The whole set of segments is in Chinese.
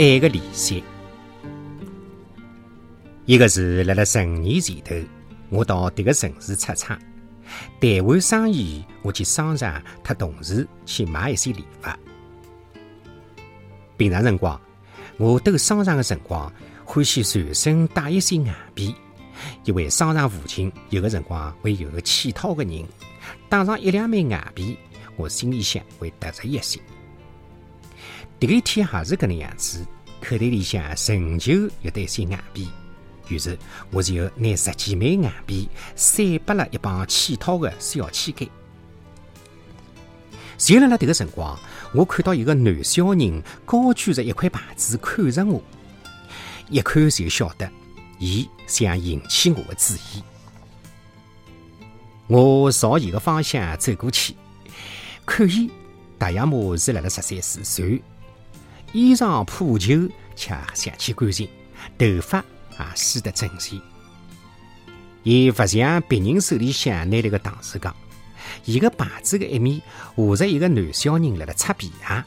爱的利息。一个是辣辣十五年前头，我到迭个城市出差，谈完生意，我去商场特同事去买一些礼物。平常辰光，我兜商场的辰光，欢喜随身带一些硬币，因为商场附近有个辰光会有个乞讨的人，带上一两枚硬币，我心里想会踏实一些。第一天还是搿能样子，口袋里向仍旧有得一些硬币，于是我就拿十几枚硬币塞拨了一帮乞讨的小乞丐。就辣辣迭个辰光，我看到一个男小人高举着一块牌子看着我，一看就晓得，伊想引起我的注意。我朝伊个方向走过去，看伊大约么是辣辣十三四岁，衣裳破旧且相气干净，头发也梳得整齐。伊勿像别人手里向拿了个搪瓷缸。伊个牌子的一面画着一个男小人辣辣擦皮鞋，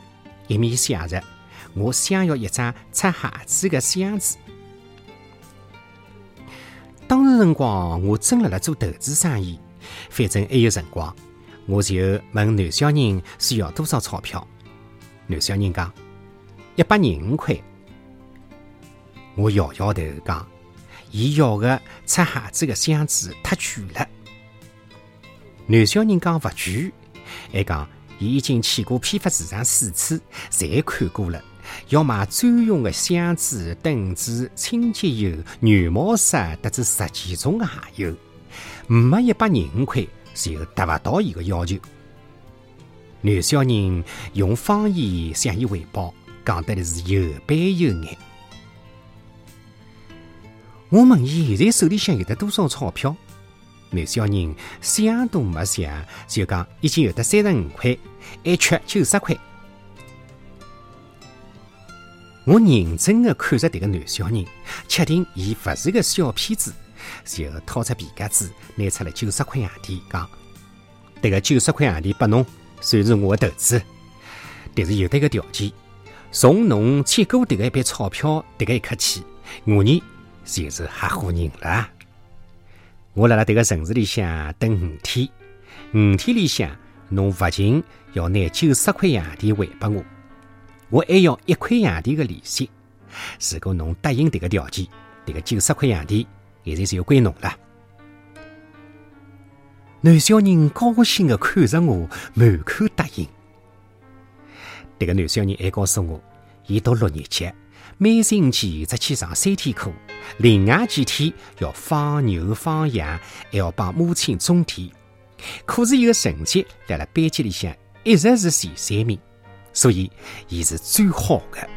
一面写着“我想要一张擦鞋子的箱子”。当时辰光，我正辣辣做投资生意，反正还有辰光，我就问男小人需要多少钞票。男小人讲一百零五块。我摇摇头讲，伊要的擦鞋子的箱子太贵了。男小人讲勿贵，还讲伊已经去过批发市场四次，侪看过了。要买专用的箱子、凳子、清洁油、软毛刷，得知十几种的鞋油，没一百零五块就达勿到伊个要求。男小人用方言向伊汇报，讲得是有板有眼。我问伊现在手里向有得多少钞票？男小人想都没想，就讲已经有得三十五块，还缺九十块。我认真的看着这个男小人，确定伊不是个小骗子，就掏出皮夹子，拿出了九十块洋钿，讲：“这个九十块洋钿拨侬，算是我的投资，但是有得个条件，从侬接过这个一笔钞票这个一刻起，我呢就是合伙人了。”我辣辣迭个城市里向等五天，五天里向侬勿仅要拿九十块洋钿还拨我，我还要一块洋钿的利息。如果侬答应迭个条件，迭个九十块洋钿现在就归侬了。男小人高兴的看着我，满口答应。迭个男小人还告诉我，伊读六年级。每星期只去上三天课，另外几天要放牛放羊，还要帮母亲种田。可是伊个成绩辣辣班级里向一直是前三名，所以伊是最好的。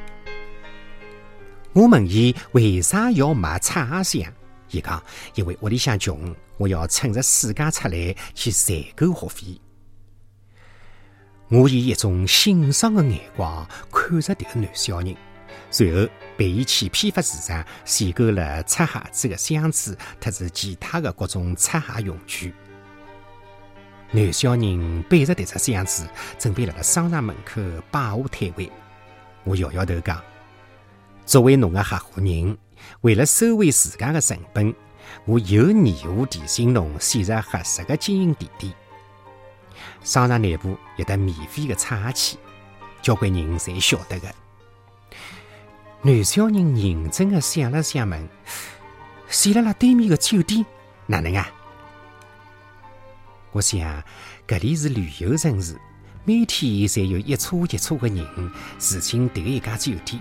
我问伊为啥要买擦鞋箱？伊讲因为屋里向穷，我要趁着暑假出来去赚够学费。我以一种欣赏的眼光看着迭个男小人。随后陪伊去批发市场选购了擦鞋子的箱子，特是其他的各种擦鞋用具。男小人背着这只箱子，准备辣辣商场门口摆下摊位。我摇摇头讲：“作为侬的合伙人，为了收回自家的成本，我有义务提醒侬选择合适的经营地点。商场内部有的免费的擦鞋器，交关人侪晓得的。”男小人认真的想了想，问：“选辣辣对面的酒店哪能啊？”我想，搿里是旅游城市，每天侪有一车一车的人住进迭一家酒店。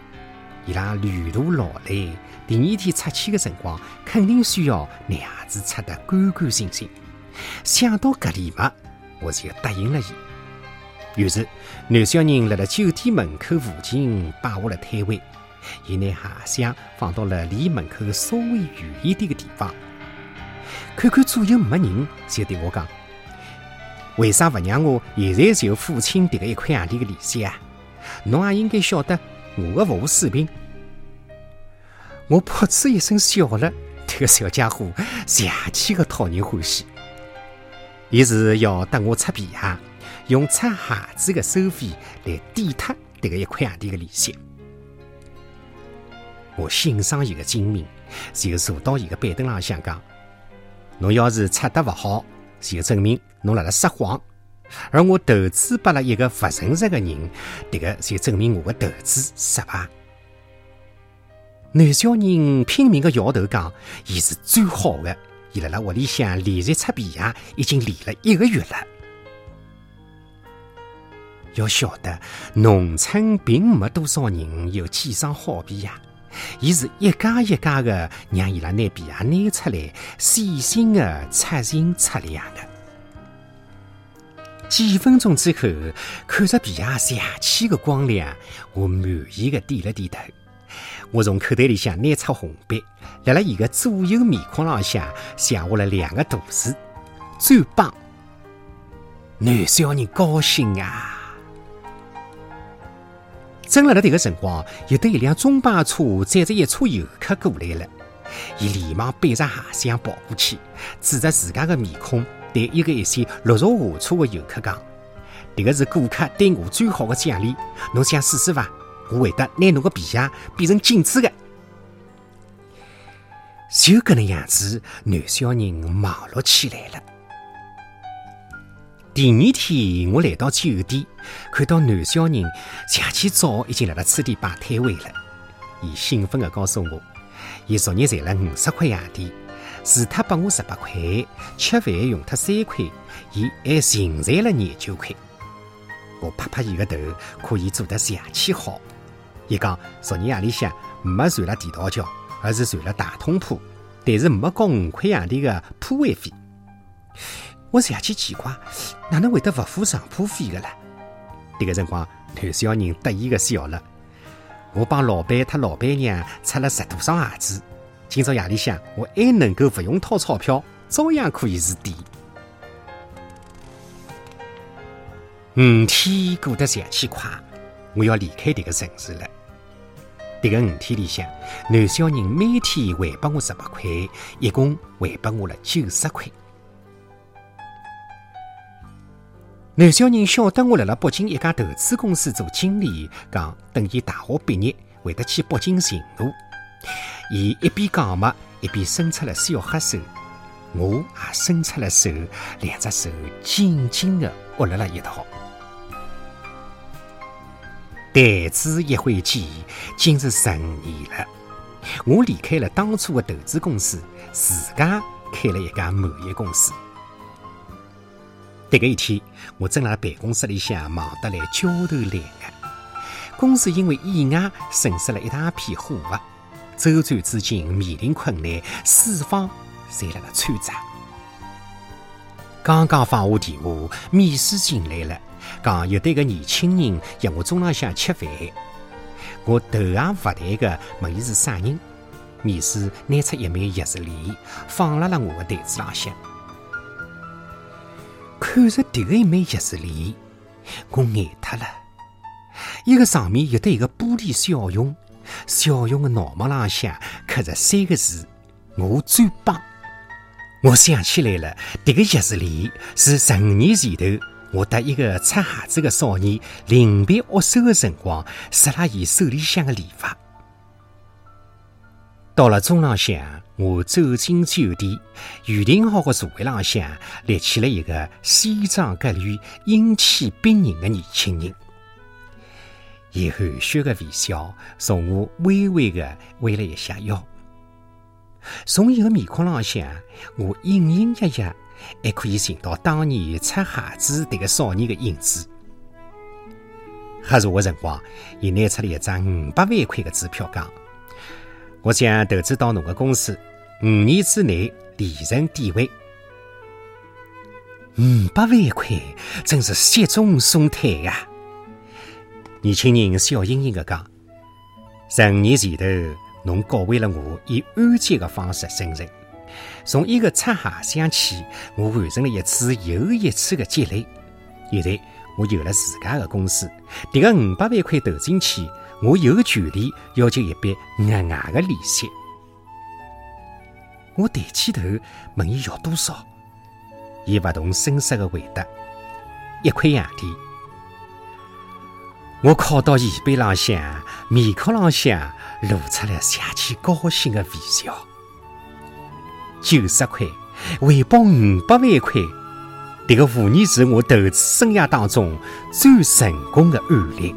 伊拉旅途劳累，第二天出去的辰光，肯定需要拿鞋子擦得干干净净。想到搿里嘛，我就答应了伊。于是，男小人辣辣酒店门口附近摆下了摊位。伊拿鞋箱放到了离门口稍微远一点的地方，看看左右没人，就对我讲：“为啥不让我现在就付清迭个一块洋钿的利息啊？侬也应该晓得我的服务水平。”我噗嗤一声笑了，这个小家伙邪气的讨人欢喜。伊是要等我擦皮鞋，用擦鞋子的收费来抵脱迭个一块洋钿的利息。我欣赏伊个精明，就坐到伊个板凳浪向讲：“侬要是出得勿好，就证明侬辣辣撒谎；而我投资拨了一个勿诚实个人，迭个就证明我个投资失败。”男小人拼命个摇头讲：“伊是最好的，伊辣辣屋里向连续擦皮鞋，已经练了一个月了。”要晓得，农村并没多少人有几双好皮鞋，伊是一家一家的让伊拉拿皮鞋拿出来，细心的擦净擦亮的。几分钟之后，看着皮鞋亮起的光亮，我满意的点了点头。我从口袋里向拿出红笔，辣辣伊个左右面孔浪向写下了两个大字：最棒。男小人高兴啊！正辣辣迭个辰光，有得一辆中巴车载着一车游客过来了。伊连忙背着鞋箱跑过去，指着自家的面孔，对一个一些落入下车的游客讲：“迭个是顾客对我最好的奖励，侬想试试伐？我会得拿侬个皮鞋变成镜子的。”就搿能样子，男小人忙碌起来了。第二天，我来到酒店，看到男小人像起早已经辣辣此地摆摊位了。伊兴奋地告诉我，伊昨日赚了五十块洋钿，除脱拨我十八块，吃饭用脱三块，伊还净赚了廿九块。我拍拍伊个头，可以做得像起好。伊讲昨日夜里向没传了地道桥，而是传了大通铺，但是没交五块洋钿的铺位费。我想起奇怪，哪能会得不付上铺费的啦？这个辰光，男小人得意的笑了。我帮老板他老板娘出了十多双鞋子，今朝夜里向我还能够不用掏钞票，照样可以是店。五天过得像起快，我要离开这个城市了。这个五天里向，男小人每天还拨我十八块，一共还拨我了九十块。男小人晓得我辣辣北京一家投资公司做经理，讲等伊大学毕业会得去北京寻我。伊一边讲嘛，一边伸出了小黑手，我也伸出了手，两只手紧紧的握辣了一道。弹指一挥间，竟是十五年了。我离开了当初的投资公司，自家开了一家贸易公司。迭个一天，我正辣办公室里向忙得来焦头烂额。公司因为意外损失了一大批货物，周转资金面临困难，四方侪辣辣参战。刚刚放下电话，秘书进来了，讲有对个年轻人约我中浪向吃饭。我头也勿抬个问伊是啥人。面试拿出一枚钥匙链，放辣了我的台子浪向。看着迭个一枚钥匙链，我呆脱了。伊个上面有对一个玻璃小熊，小熊的脑门浪向刻着三个字：“我最棒。”我想起来了，迭个钥匙链是十五年前头，我得一个擦鞋子的少年临别握手的辰光，塞了伊手里向的礼物。到了中浪向，我走进酒店，预定好的座位浪向立起了一个西装革履、英气逼人的年轻人。伊含蓄的微笑，从我微微的弯了一下腰。从伊个面孔浪向，我隐隐约约还可以寻到当年擦鞋子迭个少年的影子。喝茶的辰光，伊拿出了一张五百万块的支票，讲。我想投资到侬个公司，五年之内利润低位五百万块，真是雪中送炭呀！年轻人笑盈盈的讲：“十五年前头，侬教会了我以安全的方式生存。从一个擦鞋箱起，我完成了一次又一次的积累。现在我有了自家的公司，这个五百万块投进去。”我有权利要求一笔额外的利息。我抬起头问伊要多少，伊不动声色的回答：一块洋钿。我靠到椅背浪向，面孔浪向露出了邪气高兴的微笑。九十块，回报五百万块，这个无疑是我投资生涯当中最成功的案例。